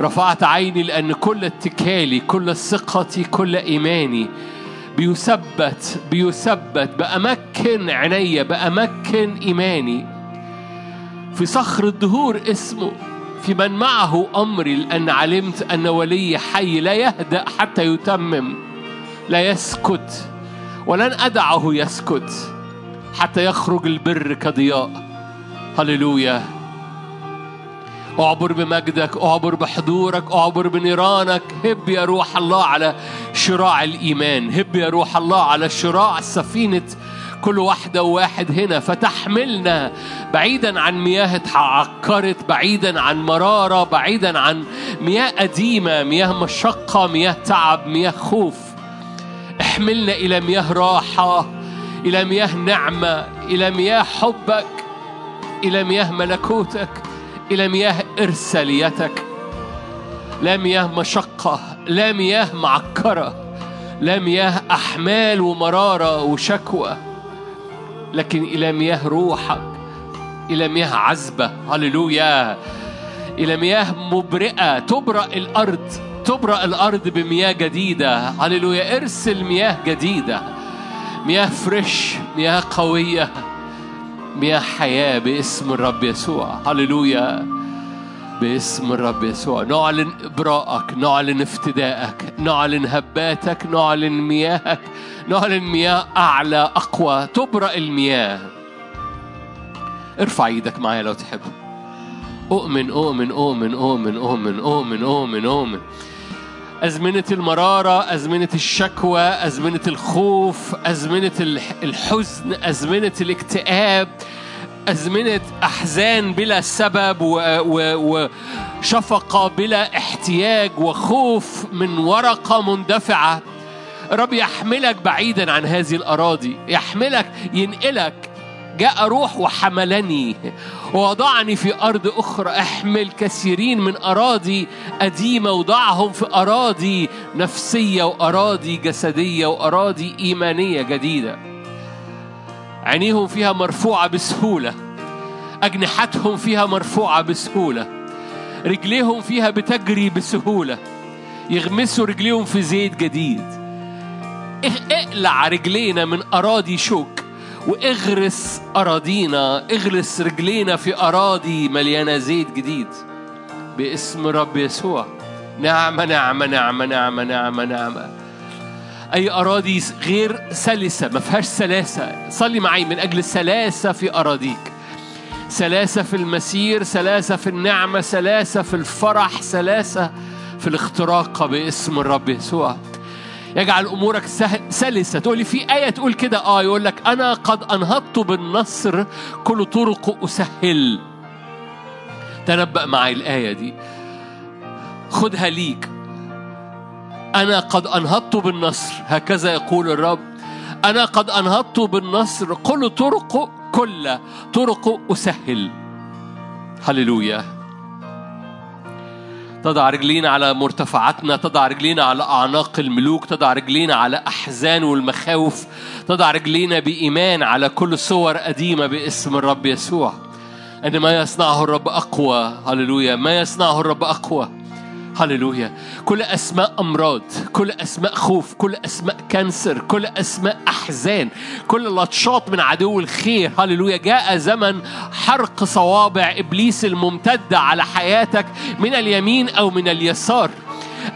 رفعت عيني لأن كل اتكالي كل ثقتي كل إيماني بيثبت بيثبت بأمكن عيني بأمكن إيماني. في صخر الدهور اسمه في من معه أمري لأن علمت أن ولي حي لا يهدأ حتى يتمم. لا يسكت ولن أدعه يسكت حتى يخرج البر كضياء. هللويا. أعبر بمجدك أعبر بحضورك أعبر بنيرانك. هب يا روح الله على شراع الإيمان هب يا روح الله على شراع سفينة كل واحدة وواحد هنا. فتحملنا بعيدا عن مياه اتعكرت بعيدا عن مرارة بعيدا عن مياه قديمه مياه مشقة مياه تعب مياه خوف. احملنا إلى مياه راحة إلى مياه نعمة إلى مياه حبك إلى مياه ملكوتك إلى مياه إرساليتك. لا مياه مشقة لا مياه معكرة لا مياه أحمال ومرارة وشكوى لكن إلى مياه روحك إلى مياه عذبة. هللويا. إلى مياه مبرئة تبرأ الأرض. تبرأ الأرض بمياه جديدة. هللويا ارسل مياه جديدة. مياه فريش مياه قوية مياه حياة باسم الرب يسوع. هللويا باسم الرب يسوع. نعلن إبراءك نعلن افتدائك نعلن هباتك نعلن مياهك نعلن مياه أعلى أقوى. تبرأ المياه. ارفع إيدك معايا لو تحب. أؤمن أؤمن أؤمن أؤمن أؤمن أؤمن أؤمن أؤمن. أزمنة المرارة أزمنة الشكوى أزمنة الخوف أزمنة الح- الحزن أزمنة الاكتئاب أزمنة أحزان بلا سبب وشفقة بلا احتياج وخوف من ورقة مندفعة. رب يحملك بعيدا عن هذه الأراضي يحملك ينقلك جاء روح وحملني ووضعني في أرض أخرى. أحمل كثيرين من أراضي قديمة وضعهم في أراضي نفسية وأراضي جسدية وأراضي إيمانية جديدة. عينيهم فيها مرفوعة بسهولة أجنحتهم فيها مرفوعة بسهولة رجليهم فيها بتجري بسهولة. يغمسوا رجليهم في زيت جديد. اخ- إقلع رجلينا من أراضي شوك. واغرس أراضينا اغرس رجلينا في أراضي مليانة زيت جديد باسم رب يسوع. نعمة نعمة نعمة نعمة نعمة نعمة أي أراضي غير سلسة ما فيهاش سلاسة. صلي معي من أجل سلاسة في أراضيك. سلاسة في المسير سلاسة في النعمة سلاسة في الفرح سلاسة في الاختراق باسم الرب يسوع. يجعل أمورك سلسة. تقول لي في آية تقول كده؟ آه يقول لك أنا قد أنهضت بالنصر كل طرق أسهل. تنبأ معي الآية دي. خدها ليك. أنا قد أنهضت بالنصر. هكذا يقول الرب. أنا قد أنهضت بالنصر كل طرق كل طرق أسهل. هللويا. تضع رجلينا على مرتفعاتنا تضع رجلينا على أعناق الملوك تضع رجلينا على أحزان والمخاوف تضع رجلينا بإيمان على كل صور قديمة باسم الرب يسوع. أن ما يصنعه الرب أقوى هللويا. ما يصنعه الرب أقوى هللويا كل أسماء أمراض كل أسماء خوف كل أسماء كانسر كل أسماء أحزان كل لطشات من عدو الخير. هللويا جاء زمن حرق صوابع إبليس الممتدة على حياتك من اليمين أو من اليسار.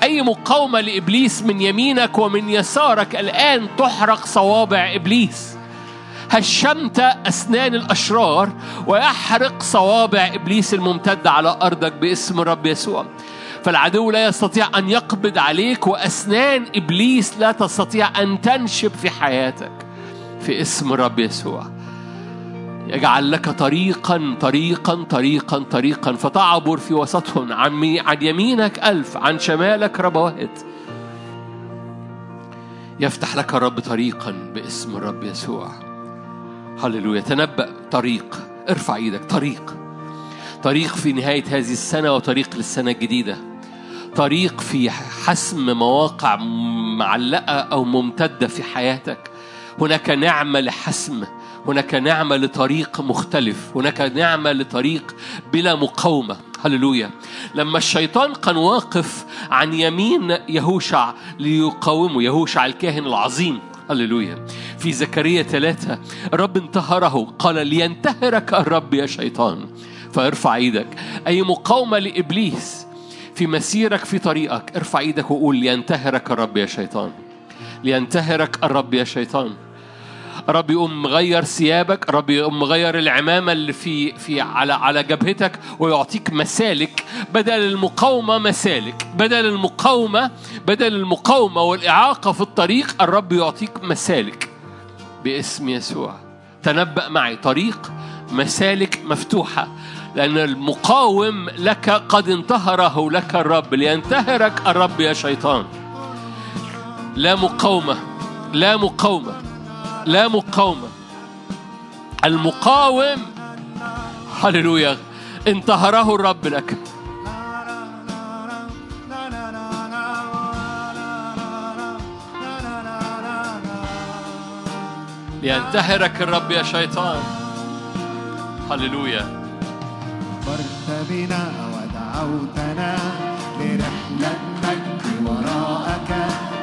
أي مقاومة لإبليس من يمينك ومن يسارك الآن تحرق صوابع إبليس. هشمت أسنان الأشرار ويحرق صوابع إبليس الممتدة على أرضك باسم الرب يسوع. فالعدو لا يستطيع أن يقبض عليك وأسنان إبليس لا تستطيع أن تنشب في حياتك. في اسم الرب يسوع. يجعل لك طريقا طريقا طريقا طريقا. فتعبر في وسطهم. عن, عن يمينك ألف عن شمالك ربوات يفتح لك الرب طريقا باسم الرب يسوع. هللويا. تنبأ. طريق. ارفع إيدك. طريق. طريق في نهاية هذه السنة وطريق للسنة الجديدة. طريق في حسم مواقع معلقة أو ممتدة في حياتك. هناك نعمة لحسم هناك نعمة لطريق مختلف هناك نعمة لطريق بلا مقاومة. هللويا. لما الشيطان كان واقف عن يمين يهوشع ليقاومه يهوشع الكاهن العظيم. هللويا. في زكريا ثلاثة الرب انتهره قال لينتهرك الرب يا شيطان. فارفع إيدك. أي مقاومة لإبليس في مسيرك في طريقك. ارفع إيدك وقول لينتهرك الرب يا شيطان. لينتهرك الرب يا شيطان. رب يقوم مغير ثيابك رب يقوم مغير العمامة اللي في في على على جبهتك ويعطيك مسالك بدل المقاومة مسالك. بدل المقاومة بدل المقاومة والإعاقة في الطريق الرب يعطيك مسالك باسم يسوع. تنبأ معي طريق مسالك مفتوحة. لأن المقاوم لك قد انتهره لك الرب لينتهرك الرب يا شيطان. لا مقاومة لا مقاومة لا مقاومة. المقاوم هللويا انتهره الرب لك. لينتهرك الرب يا شيطان. هللويا. غفرت بنا ودعوتنا لرحلة مجد وراءك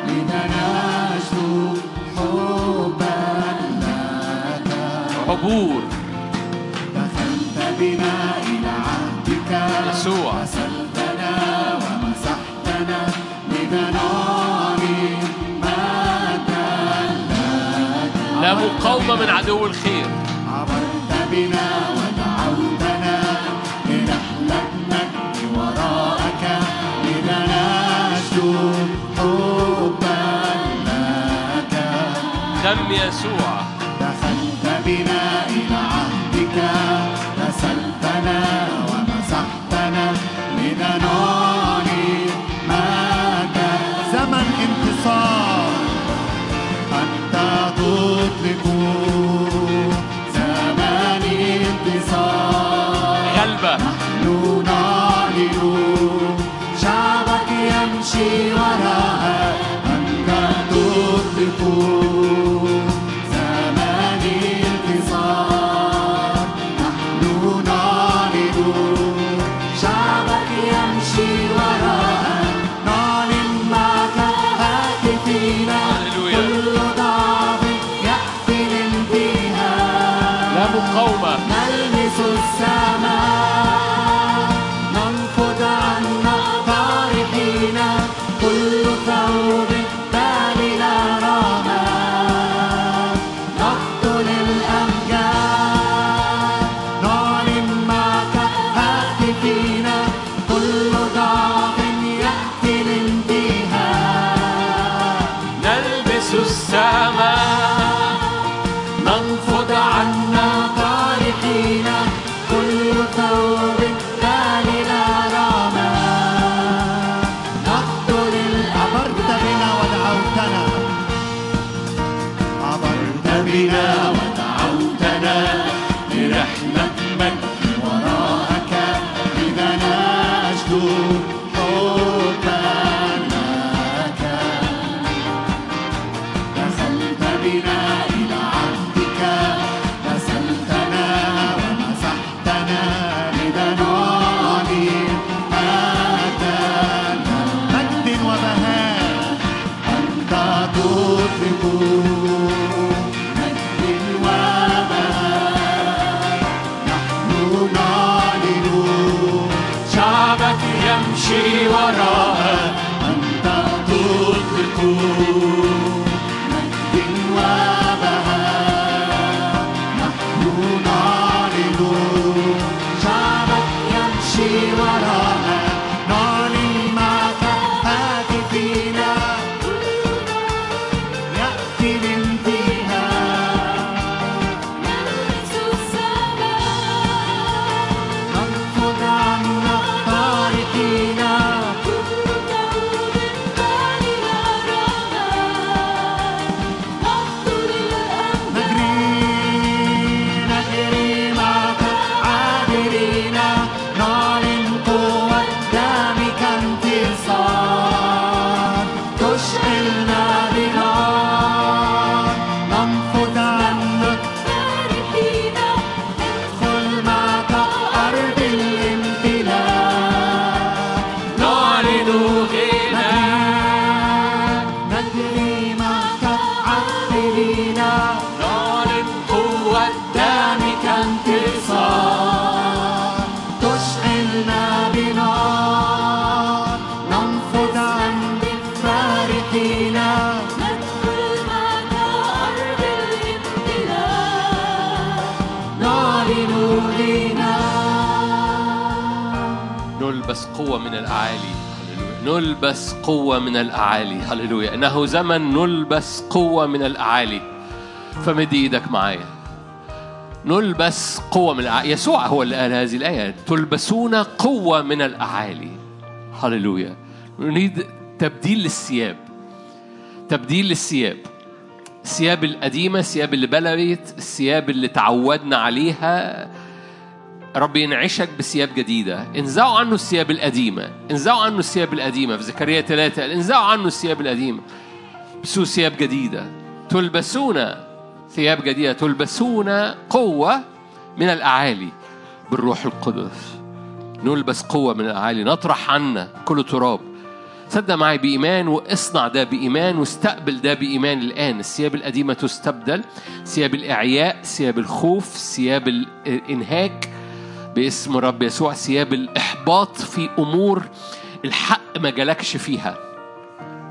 لنناشد حبا لك. عبور. دخلت بنا إلى عهدك. يسوع. غسلتنا ومسحتنا مجدا لا مقاومة من عدو الخير. عبرت بنا دم يسوع. دخلت بنا إلى عهدك غسلتنا ومسحتنا لننال نلبس قوة من الأعالي. نلبس قوة من الأعالي. هللويا. إنه زمن نلبس قوة من الأعالي. فمد إيدك معايا. نلبس قوة من الأعالي. يسوع هو اللي قال هذه الآية. تلبسون قوة من الأعالي. هللويا. نريد تبديل للثياب. تبديل للثياب. الثياب القديمة الثياب اللي بلغت الثياب اللي تعودنا عليها. رب ينعشك بثياب جديدة. انزعوا عنه الثياب القديمة. انزعوا عنه الثياب القديمة. في زكريا ثلاثة انزعوا عنه الثياب القديمة. بسوا ثياب جديدة. تلبسون ثياب جديدة. تلبسون قوة من الأعالي بالروح القدس. نلبس قوة من الأعالي نطرح عنا كل تراب. صدق معي بإيمان واصنع ده بإيمان واستقبل ده بإيمان. الآن الثياب القديمة تستبدل. ثياب الإعياء ثياب الخوف ثياب الإنهاك. باسم رب يسوع ثياب الإحباط في أمور الحق ما جالكش فيها.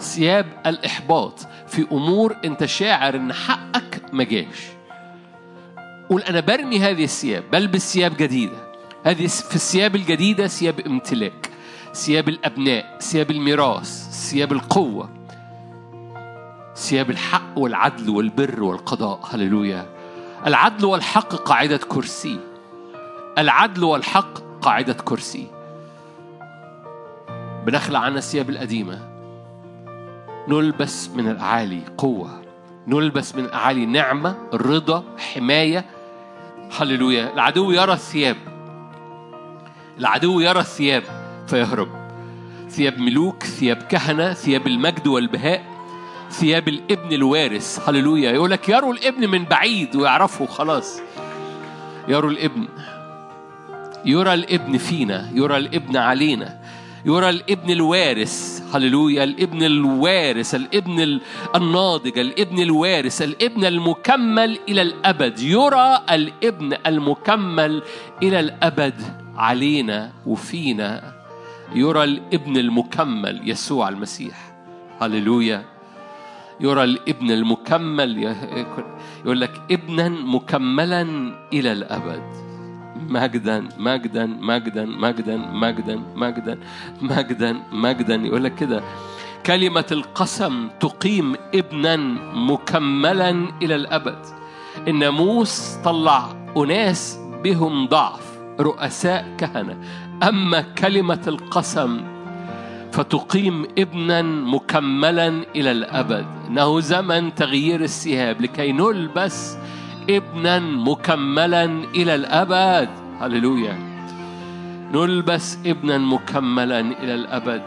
ثياب الإحباط في أمور أنت شاعر إن حقك ما جاش. قول أنا برمي هذه الثياب بلبس ثياب جديدة. هذه في الثياب الجديدة ثياب امتلاك ثياب الأبناء ثياب الميراث ثياب القوة ثياب الحق والعدل والبر والقضاء. هللويا. العدل والحق قاعدة كرسي. العدل والحق قاعدة كرسي. بنخلع عنا الثياب القديمة. نلبس من الأعالي قوة. نلبس من الأعالي نعمة رضا حماية. هللويا. العدو يرى الثياب. العدو يرى الثياب. فيهرب. ثياب ملوك ثياب كهنة ثياب المجد والبهاء. ثياب الابن الوارث. هللويا. يقول لك يروا الابن من بعيد ويعرفوا خلاص. يروا الابن. يرى الابن فينا يرى الابن علينا يرى الابن الوارث هللويا الابن الوارث الابن ال- الناضج الابن الوارث الابن المكمل إلى الأبد. يرى الابن المكمل إلى الأبد علينا وفينا. يرى الابن المكمل يسوع المسيح. هللويا. يرى الابن المكمل يقول لك ابنا مكملا إلى الأبد. مجدا مجدا مجدا مجدا مجدا مجدا مجدا مجدا يقول لك كده كلمة القسم تقيم ابنا مكملا إلى الأبد. الناموس طلع أناس بهم ضعف رؤساء كهنة. أما كلمة القسم فتقيم ابنا مكملا إلى الأبد. إنه زمن تغيير الثياب لكي نلبس ابنا مكملا إلى الأبد. هللويا. نلبس ابنا مكملا إلى الأبد.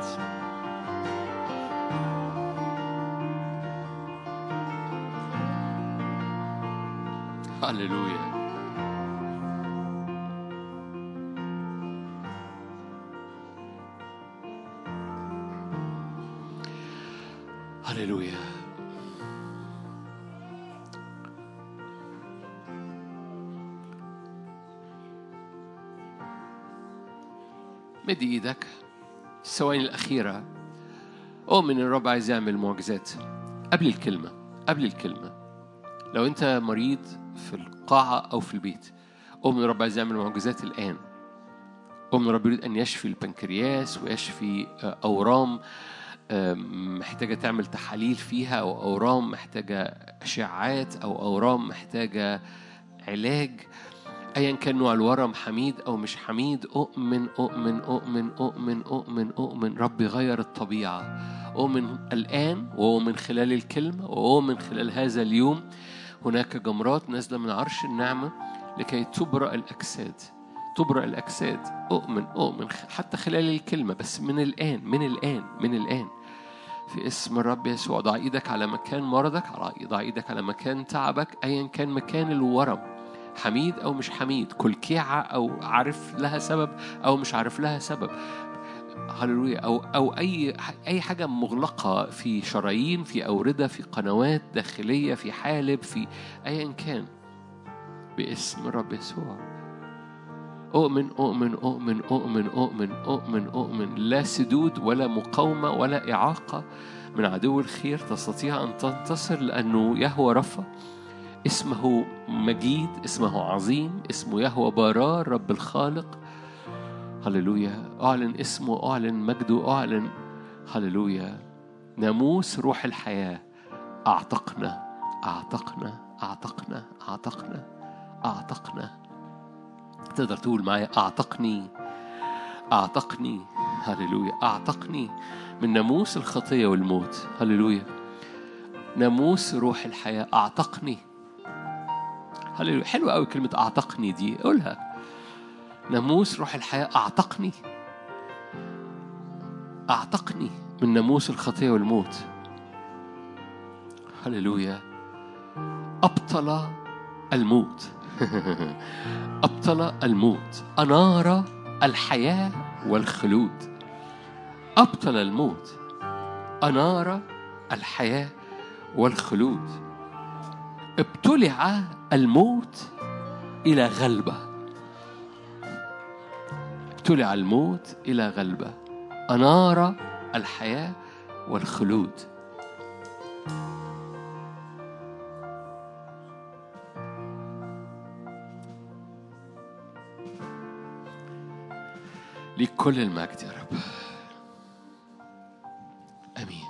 هللويا. مد إيدك. الثواني الأخيرة. أؤمن إن الرب عايز يعمل معجزات. قبل الكلمة قبل الكلمة. لو أنت مريض في القاعة أو في البيت أؤمن الرب عايز يعمل معجزات الآن. أؤمن الرب يريد أن يشفي البنكرياس ويشفي آه، أورام محتاجة تعمل تحاليل فيها أو أورام محتاجة أشعات أو أورام محتاجة علاج. ايا كان نوع الورم حميد أو مش حميد أؤمن أؤمن أؤمن أؤمن أؤمن أؤمن. رب يغير الطبيعة. أؤمن الآن وأؤمن خلال الكلمة وأؤمن خلال هذا اليوم. هناك جمرات نازلة من عرش النعمة لكي تبرأ الأجساد. تبرأ الأجساد. أؤمن أؤمن حتى خلال الكلمة بس من الآن من الآن من الآن. في اسم الرب يسوع ضع إيدك على مكان مرضك ضع إيدك على مكان تعبك ايا كان مكان الورم. حميد أو مش حميد كلكيعة أو عارف لها سبب أو مش عارف لها سبب. هللويا. أو أو أي أي حاجة مغلقة في شرايين في أوردة في قنوات داخلية في حالب في ايا كان. باسم الرب يسوع. أؤمن أؤمن أؤمن أؤمن أؤمن أؤمن أؤمن. لا سدود ولا مقاومة ولا إعاقة من عدو الخير تستطيع أن تنتصر لأنه يهوى رفا اسمه مجيد اسمه عظيم اسمه يهوى بارار رب الخالق. هللويا. أعلن اسمه أعلن مجده أعلن. هللويا. ناموس روح الحياة. أعتقنا أعتقنا أعتقنا أعتقنا أعتقنا. تقدر تقول معايا أعتقني؟ أعتقني. هللويا. أعتقني من ناموس الخطية والموت. هللويا. ناموس روح الحياة. أعتقني. هللويا حلوة قوي كلمة أعتقني دي؟ قولها. ناموس روح الحياة أعتقني. أعتقني من ناموس الخطية والموت. هللويا. أبطل الموت. أبطل الموت. أنار الحياة والخلود. أبطل الموت. أنار الحياة والخلود. ابتلع الموت إلى غلبة. ابتلع الموت إلى غلبة. أنار الحياة والخلود. لكل المجد يا رب. آمين.